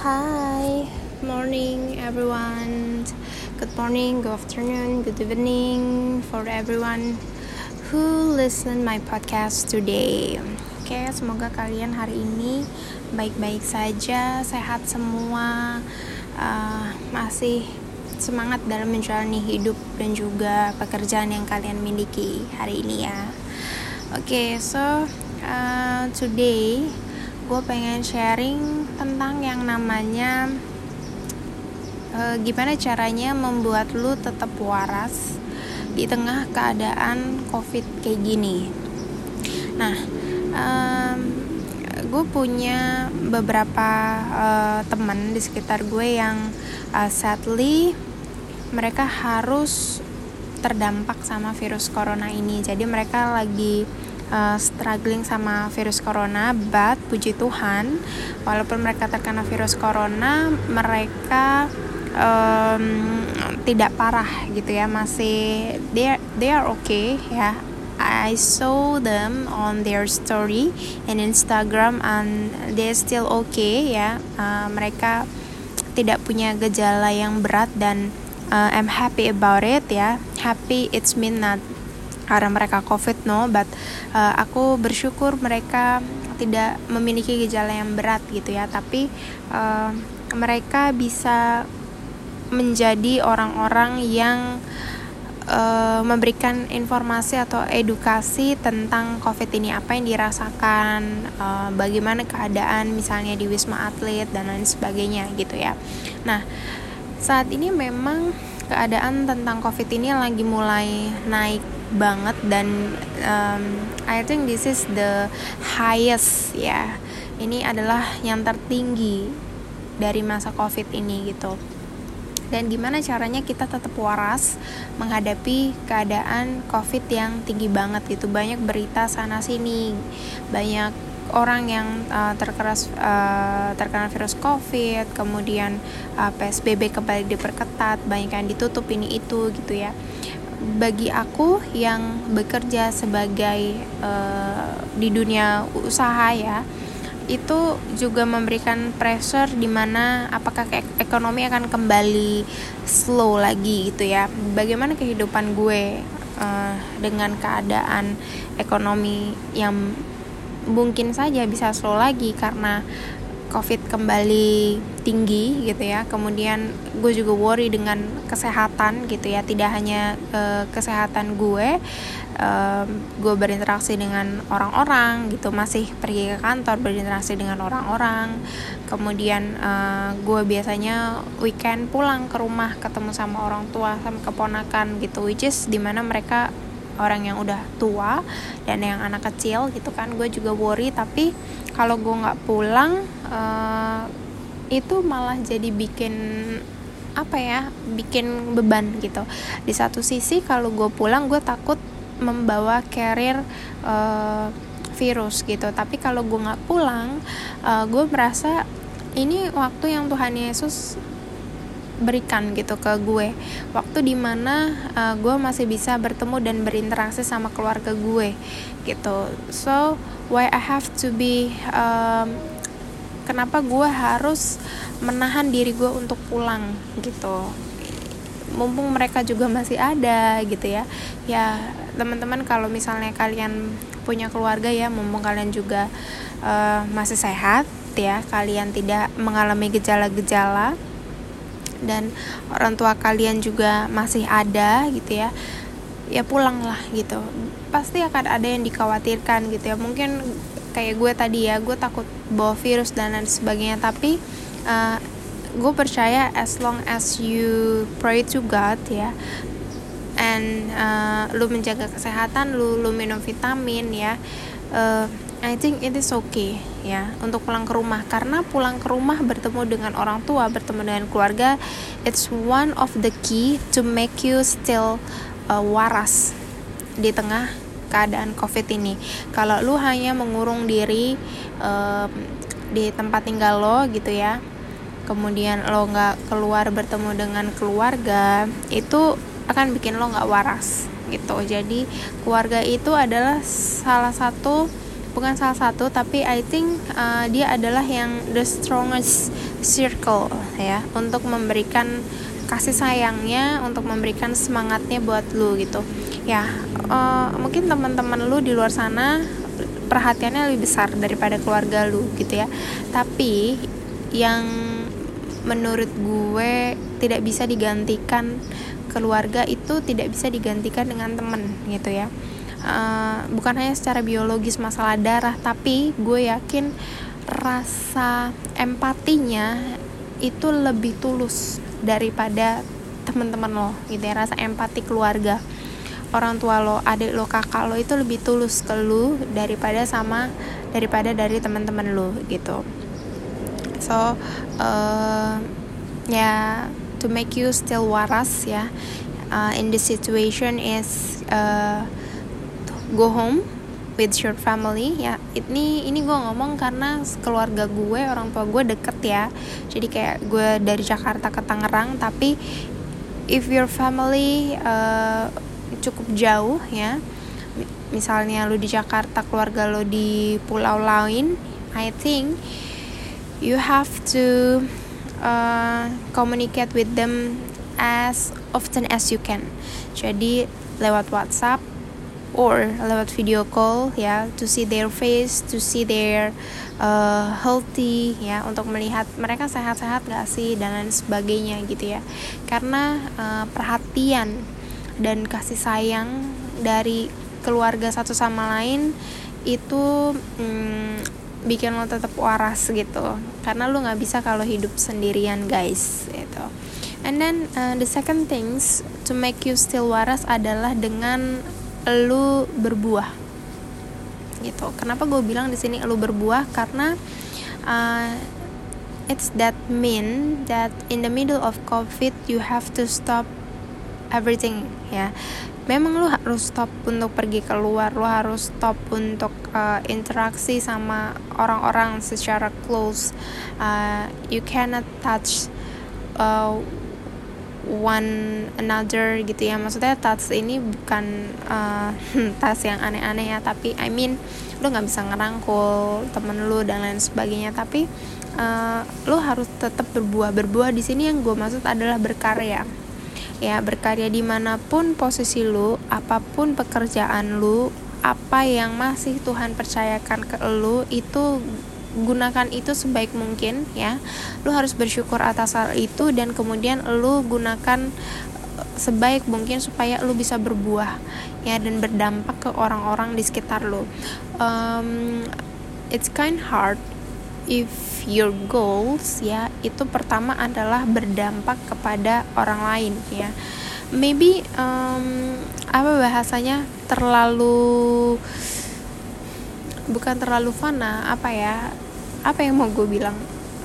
Hi, morning everyone. Good morning, good afternoon, good evening for everyone who listen my podcast today. Oke, okay, semoga kalian hari ini baik-baik saja, sehat semua, uh, masih semangat dalam menjalani hidup dan juga pekerjaan yang kalian miliki hari ini ya. Oke, okay, so uh, today gue pengen sharing tentang yang namanya uh, gimana caranya membuat lu tetap waras di tengah keadaan covid kayak gini. Nah, um, gue punya beberapa uh, teman di sekitar gue yang uh, sadly mereka harus terdampak sama virus corona ini. Jadi mereka lagi uh, struggling sama virus corona, but puji Tuhan, walaupun mereka terkena virus corona, mereka um, tidak parah gitu ya, masih they are, they are okay ya. I saw them on their story in Instagram and they still okay ya. Uh, mereka tidak punya gejala yang berat dan uh, I'm happy about it ya. Happy it's mean not karena mereka covid no but uh, aku bersyukur mereka tidak memiliki gejala yang berat gitu ya tapi uh, mereka bisa menjadi orang-orang yang uh, memberikan informasi atau edukasi tentang COVID ini apa yang dirasakan, uh, bagaimana keadaan misalnya di wisma atlet dan lain sebagainya gitu ya. Nah saat ini memang keadaan tentang COVID ini lagi mulai naik banget dan um, I think this is the highest ya. Ini adalah yang tertinggi dari masa covid ini gitu. Dan gimana caranya kita tetap waras menghadapi keadaan covid yang tinggi banget gitu. Banyak berita sana sini banyak orang yang uh, terkena uh, terkena virus covid kemudian uh, psbb kembali diperketat banyak yang ditutup ini itu gitu ya bagi aku yang bekerja sebagai uh, di dunia usaha ya itu juga memberikan pressure di mana apakah ekonomi akan kembali slow lagi gitu ya. Bagaimana kehidupan gue uh, dengan keadaan ekonomi yang mungkin saja bisa slow lagi karena covid kembali tinggi gitu ya. Kemudian gue juga worry dengan kesehatan gitu ya. Tidak hanya uh, kesehatan gue uh, gue berinteraksi dengan orang-orang gitu. Masih pergi ke kantor berinteraksi dengan orang-orang. Kemudian uh, gue biasanya weekend pulang ke rumah ketemu sama orang tua sama keponakan gitu. Which is di mana mereka orang yang udah tua dan yang anak kecil gitu kan gue juga worry. Tapi kalau gue nggak pulang uh, itu malah jadi bikin apa ya bikin beban gitu. Di satu sisi kalau gue pulang gue takut membawa carrier uh, virus gitu. Tapi kalau gue nggak pulang uh, gue merasa ini waktu yang Tuhan Yesus berikan gitu ke gue. Waktu di mana uh, gue masih bisa bertemu dan berinteraksi sama keluarga gue gitu. So why I have to be um, kenapa gue harus menahan diri gue untuk pulang gitu. Mumpung mereka juga masih ada gitu ya. Ya teman-teman kalau misalnya kalian punya keluarga ya mumpung kalian juga uh, masih sehat ya. Kalian tidak mengalami gejala-gejala dan orang tua kalian juga masih ada gitu ya ya pulanglah gitu. Pasti akan ada yang dikhawatirkan gitu ya. Mungkin kayak gue tadi ya gue takut bawa virus dan lain sebagainya. Tapi uh, gue percaya as long as you pray to God ya and uh, lu menjaga kesehatan lu lu minum vitamin ya uh, I think it is okay ya untuk pulang ke rumah. Karena pulang ke rumah bertemu dengan orang tua bertemu dengan keluarga it's one of the key to make you still uh, waras di tengah keadaan covid ini. Kalau lu hanya mengurung diri uh, di tempat tinggal lo gitu ya kemudian lo nggak keluar bertemu dengan keluarga itu akan bikin lo nggak waras gitu. Jadi keluarga itu adalah salah satu bukan salah satu tapi I think uh, dia adalah yang the strongest circle ya untuk memberikan kasih sayangnya untuk memberikan semangatnya buat lu gitu. Ya uh, mungkin teman-teman lu di luar sana perhatiannya lebih besar daripada keluarga lu gitu ya. Tapi yang menurut gue tidak bisa digantikan keluarga itu tidak bisa digantikan dengan temen gitu ya uh, bukan hanya secara biologis masalah darah tapi gue yakin rasa empatinya itu lebih tulus daripada teman-teman lo gitu ya. Rasa empati keluarga orang tua lo adik lo kakak lo itu lebih tulus ke lo daripada sama daripada dari teman-teman lo gitu. So uh, ya yeah, to make you still waras ya uh, in this situation is uh, go home with your family. Ya ini ini gue ngomong karena keluarga gue orang tua gue deket ya. Jadi kayak gue dari Jakarta ke Tangerang tapi if your family uh, cukup jauh ya misalnya lu di Jakarta keluarga lo di pulau lain I think you have to uh, communicate with them as often as you can. Jadi lewat WhatsApp or lewat video call ya to see their face to see their uh, healthy ya untuk melihat mereka sehat-sehat gak sih dan lain sebagainya gitu ya. Karena uh, perhatian dan kasih sayang dari keluarga satu sama lain itu hmm, bikin lo tetap waras gitu. Karena lo nggak bisa kalau hidup sendirian guys gitu. And then uh, the second things to make you still waras adalah dengan lo berbuah. Gitu. Kenapa gue bilang di sini lo berbuah? Karena uh, it's that mean that in the middle of covid you have to stop everything ya. Memang lu harus stop untuk pergi keluar lu harus stop untuk uh, interaksi sama orang-orang secara close. Uh, you cannot touch uh, one another gitu ya. Maksudnya touch ini bukan uh, touch yang aneh-aneh ya tapi I mean lu nggak bisa ngerangkul temen lu dan lain sebagainya. Tapi uh, lu harus tetap berbuah. Berbuah di sini yang gue maksud adalah berkarya. Ya berkarya di mana pun posisi lu apa pun pekerjaan lu apa yang masih Tuhan percayakan ke lu itu gunakan itu sebaik mungkin ya. Lu harus bersyukur atas hal itu dan kemudian lu gunakan eh, sebaik mungkin supaya lu bisa berbuah ya dan berdampak ke orang-orang di sekitar lu. Um, it's kind hard if your goals ya itu pertama adalah berdampak kepada orang lain ya. Maybe um, apa bahasanya terlalu bukan terlalu fana apa ya? Apa yang mau gue bilang?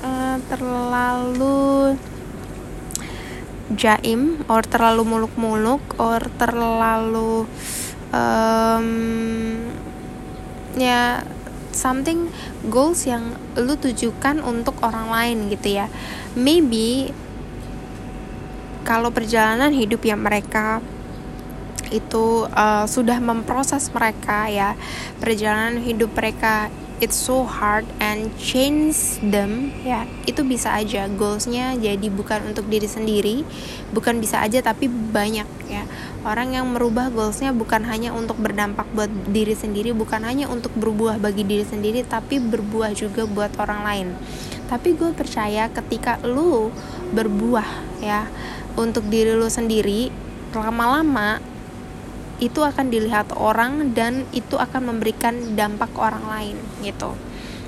Uh, terlalu jaim or terlalu muluk-muluk or terlalu um, ya something goals yang lu tujukan untuk orang lain gitu ya. Maybe kalau perjalanan hidup yang mereka itu uh, sudah memproses mereka ya. Perjalanan hidup mereka it's so hard and change them. Ya itu bisa aja. Goalsnya jadi bukan untuk diri sendiri bukan bisa aja tapi banyak ya. Orang yang merubah goalsnya bukan hanya untuk berdampak buat diri sendiri bukan hanya untuk berbuah bagi diri sendiri tapi berbuah juga buat orang lain. Tapi gue percaya ketika lu berbuah ya untuk diri lu sendiri lama-lama itu akan dilihat orang dan itu akan memberikan dampak orang lain gitu.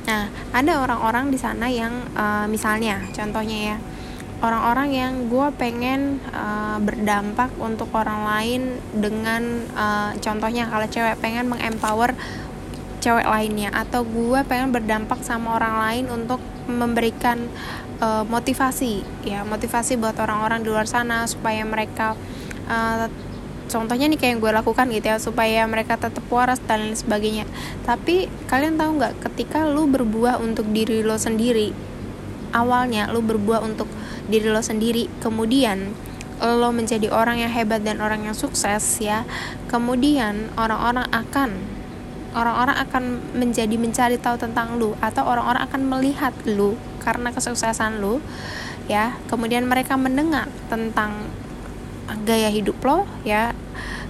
Nah, ada orang-orang di sana yang uh, misalnya contohnya ya orang-orang yang gue pengen uh, berdampak untuk orang lain dengan uh, contohnya kalau cewek pengen mengempower cewek lainnya atau gue pengen berdampak sama orang lain untuk memberikan uh, motivasi ya motivasi buat orang-orang di luar sana supaya mereka uh, contohnya nih kayak yang gue lakukan gitu ya supaya mereka tetap waras dan lain sebagainya. Tapi kalian tahu nggak ketika lu berbuah untuk diri lo sendiri awalnya lu berbuah untuk diri lo sendiri kemudian lo menjadi orang yang hebat dan orang yang sukses ya kemudian orang-orang akan orang-orang akan menjadi mencari tahu tentang lu atau orang-orang akan melihat lu karena kesuksesan lu ya. Kemudian mereka mendengar tentang gaya hidup lo ya.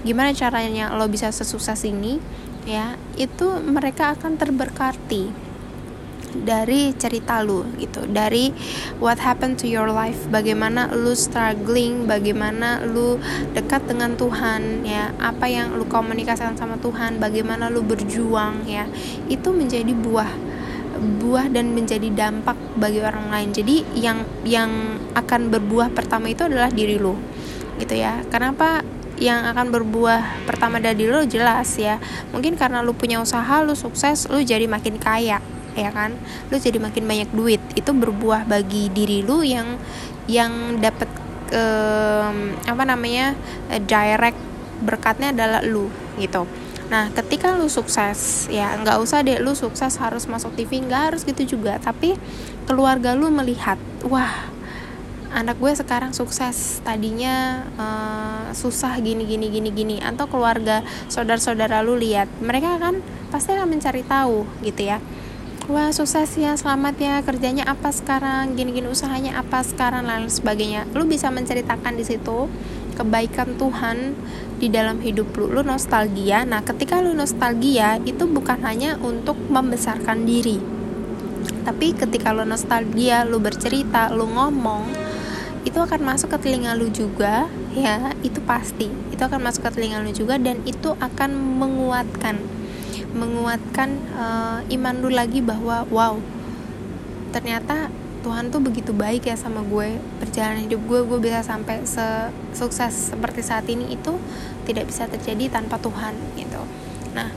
Gimana caranya lo bisa sesukses ini ya. Itu mereka akan terberkati dari cerita lu gitu. Dari what happened to your life bagaimana lu struggling bagaimana lu dekat dengan Tuhan ya. Apa yang lu komunikasikan sama Tuhan bagaimana lu berjuang ya. Itu menjadi buah buah dan menjadi dampak bagi orang lain. Jadi yang yang akan berbuah pertama itu adalah diri lu gitu ya. Kenapa yang akan berbuah pertama dari lo jelas ya? Mungkin karena lu punya usaha lu sukses lu jadi makin kaya ya kan? Lu jadi makin banyak duit. Itu berbuah bagi diri lu yang yang dapat um, apa namanya direct berkatnya adalah lu gitu. Nah, ketika lu sukses, ya nggak usah deh lu sukses harus masuk TV, nggak harus gitu juga. Tapi keluarga lu melihat, wah anak gue sekarang sukses. Tadinya uh, susah gini gini gini gini. Atau keluarga saudara-saudara lu lihat mereka kan pasti akan mencari tahu gitu ya. Wah sukses ya selamat ya kerjanya apa sekarang gini-gini usahanya apa sekarang lain sebagainya. Lu bisa menceritakan di situ kebaikan Tuhan di dalam hidup lu. Lu nostalgia. Nah ketika lu nostalgia itu bukan hanya untuk membesarkan diri. Tapi ketika lu nostalgia lu bercerita lu ngomong itu akan masuk ke telinga lu juga ya itu pasti. Itu akan masuk ke telinga lu juga dan itu akan menguatkan menguatkan uh, iman lu lagi bahwa wow ternyata Tuhan tuh begitu baik ya sama gue. Perjalanan hidup gue gue bisa sampai sukses seperti saat ini itu tidak bisa terjadi tanpa Tuhan gitu. Nah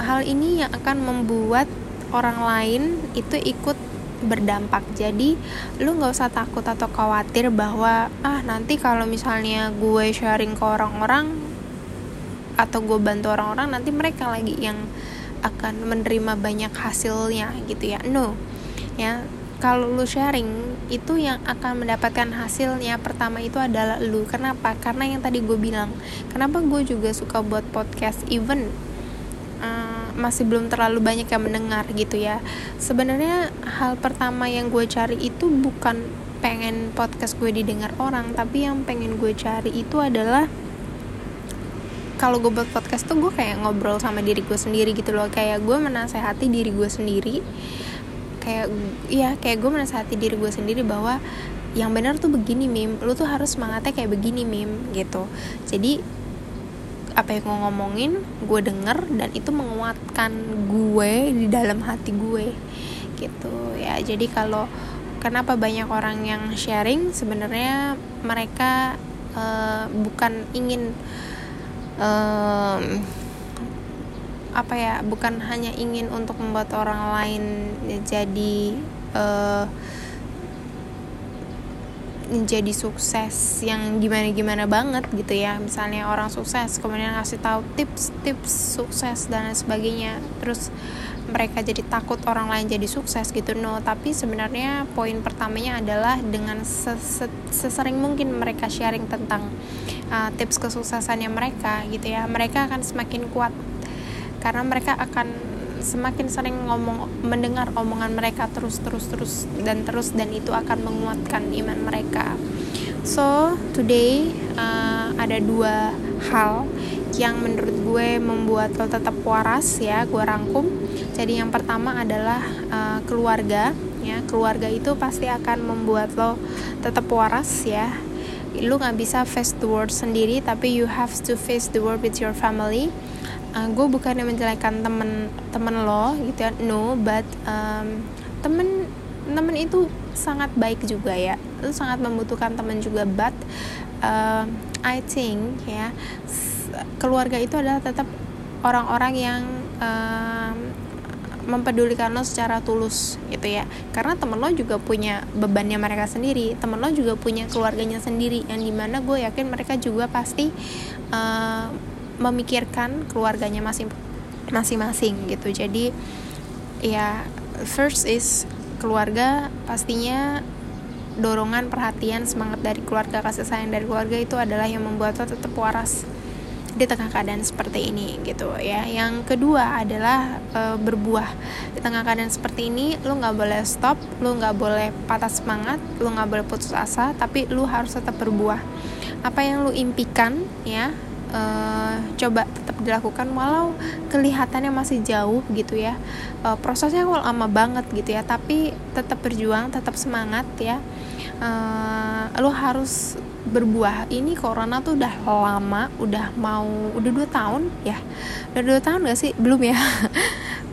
hal ini yang akan membuat orang lain itu ikut berdampak. Jadi lu nggak usah takut atau khawatir bahwa ah nanti kalau misalnya gue sharing ke orang-orang atau gue bantu orang-orang nanti mereka lagi yang akan menerima banyak hasilnya gitu ya. No. Ya kalau lu sharing itu yang akan mendapatkan hasilnya pertama itu adalah lu. Kenapa? Karena yang tadi gue bilang kenapa gue juga suka buat podcast even masih belum terlalu banyak yang mendengar gitu ya. Sebenarnya hal pertama yang gue cari itu bukan pengen podcast gue didengar orang tapi yang pengen gue cari itu adalah kalau gue buat podcast tuh gue kayak ngobrol sama diri gue sendiri gitu loh. Kayak gue menasehati diri gue sendiri. Kayak ya kayak gue menasehati diri gue sendiri bahwa yang benar tuh begini mim. Lu tuh harus semangatnya kayak begini mim gitu. Jadi apa yang gue ngomongin gue denger dan itu menguatkan gue di dalam hati gue gitu. Ya jadi kalau kenapa banyak orang yang sharing? Sebenarnya mereka uh, bukan ingin um, apa ya bukan hanya ingin untuk membuat orang lain jadi uh, jadi sukses yang gimana gimana banget gitu ya. Misalnya orang sukses kemudian ngasih tahu tips-tips sukses dan sebagainya. Terus mereka jadi takut orang lain jadi sukses gitu. No tapi sebenarnya poin pertamanya adalah dengan sesering mungkin mereka sharing tentang uh, tips kesuksesannya mereka gitu ya. Mereka akan semakin kuat karena mereka akan semakin sering ngomong mendengar omongan mereka terus terus terus dan terus dan itu akan menguatkan iman mereka. So today uh, ada dua hal yang menurut gue membuat lo tetap waras ya gue rangkum. Jadi yang pertama adalah uh, keluarga ya. Keluarga itu pasti akan membuat lo tetap waras ya. Lu nggak bisa face the world sendiri tapi you have to face the world with your family uh, gue bukannya menjelekan temen temen lo gitu ya no but um, temen temen itu sangat baik juga ya. Lu sangat membutuhkan temen juga but uh, I think ya keluarga itu adalah tetap orang-orang yang uh, mempedulikan lo secara tulus gitu ya. Karena temen lo juga punya bebannya mereka sendiri temen lo juga punya keluarganya sendiri yang di mana gue yakin mereka juga pasti uh, memikirkan keluarganya masing masing-masing gitu. Jadi ya first is keluarga pastinya dorongan perhatian semangat dari keluarga kasih sayang dari keluarga itu adalah yang membuat lo tetap waras di tengah keadaan seperti ini gitu ya. Yang kedua adalah e, berbuah. Di tengah keadaan seperti ini lu nggak boleh stop lu nggak boleh patah semangat lu nggak boleh putus asa tapi lu harus tetap berbuah. Apa yang lu impikan ya e, coba tetap dilakukan walau kelihatannya masih jauh gitu ya. E, prosesnya kok lama banget gitu ya tapi tetap berjuang tetap semangat ya. E, lu harus berbuah. Ini corona tuh udah lama udah mau udah dua tahun ya. Udah dua tahun gak sih? Belum ya.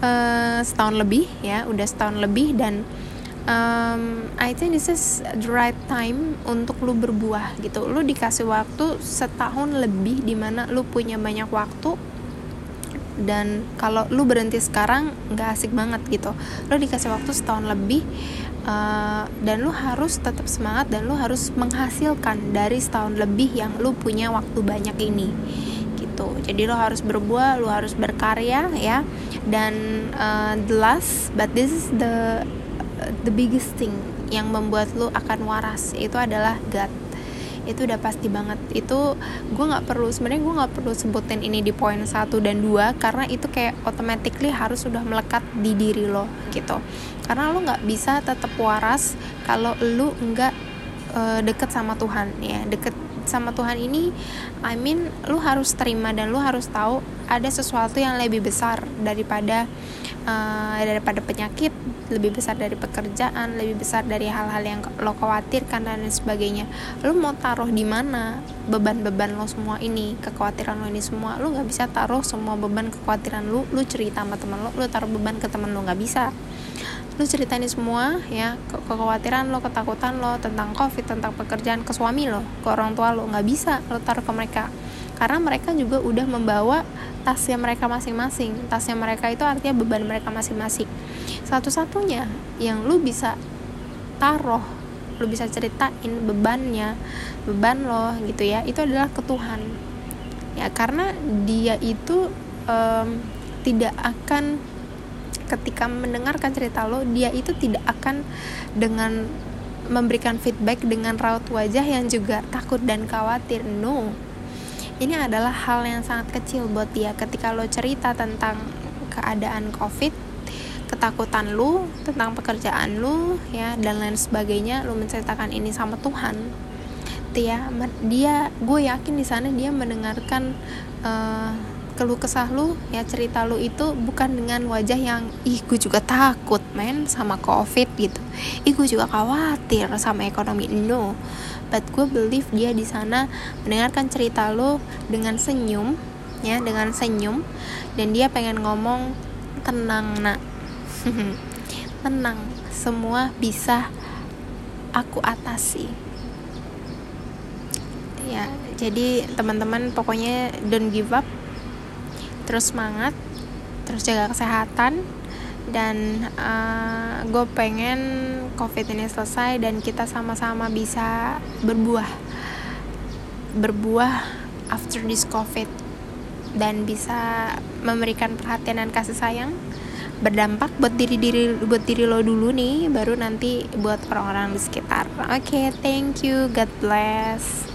Uh, setahun lebih ya udah setahun lebih dan um, I think this is the right time untuk lu berbuah gitu. Lu dikasih waktu setahun lebih di mana lu punya banyak waktu. Dan kalau lu berhenti sekarang nggak asik banget gitu. Lu dikasih waktu setahun lebih uh, dan lu harus tetap semangat dan lu harus menghasilkan dari setahun lebih yang lu punya waktu banyak ini gitu. Jadi lu harus berbuah lu harus berkarya ya. Dan uh, the last but this is the the biggest thing yang membuat lu akan waras itu adalah God itu udah pasti banget. Itu gue nggak perlu sebenarnya gue nggak perlu sebutin ini di poin satu dan dua karena itu kayak automatically harus sudah melekat di diri lo gitu. Karena lo nggak bisa tetap waras kalau lo nggak uh, deket sama Tuhan ya. Deket sama Tuhan ini I mean lu harus terima dan lu harus tahu ada sesuatu yang lebih besar daripada uh, daripada penyakit lebih besar dari pekerjaan lebih besar dari hal-hal yang lo khawatirkan dan lain sebagainya. Lo mau taruh di mana beban-beban lo semua ini kekhawatiran lo ini semua lo nggak bisa taruh semua beban kekhawatiran lo lo cerita sama teman lo lo taruh beban ke teman lo nggak bisa. Lu ceritain semua ya ke kekhawatiran lo ketakutan lo tentang covid tentang pekerjaan ke suami lo ke orang tua lo nggak bisa lo taruh ke mereka. Karena mereka juga udah membawa tasnya mereka masing-masing. Tasnya mereka itu artinya beban mereka masing-masing. Satu-satunya yang lu bisa taruh lu bisa ceritain bebannya beban lo gitu ya itu adalah ke Tuhan. Ya karena dia itu um, tidak akan ketika mendengarkan cerita lo dia itu tidak akan dengan memberikan feedback dengan raut wajah yang juga takut dan khawatir. No ini adalah hal yang sangat kecil buat dia. Ketika lo cerita tentang keadaan covid ketakutan lu tentang pekerjaan lu ya dan lain sebagainya lu menceritakan ini sama Tuhan ya dia gue yakin di sana dia mendengarkan uh, keluh kesah lu ya cerita lu itu bukan dengan wajah yang ih gue juga takut men sama covid gitu. Ih gue juga khawatir sama ekonomi no but gue believe dia di sana. Mendengarkan cerita lo dengan senyum ya dengan senyum. Dan dia pengen ngomong tenang nak. Tenang semua bisa aku atasi. Ya jadi teman-teman pokoknya don't give up. Terus semangat terus jaga kesehatan dan uh, gue pengen covid ini selesai dan kita sama-sama bisa berbuah. Berbuah after this covid. Dan bisa memberikan perhatian dan kasih sayang. Berdampak buat diri diri buat diri lo dulu nih baru nanti buat orang-orang di sekitar. Oke okay, thank you. God bless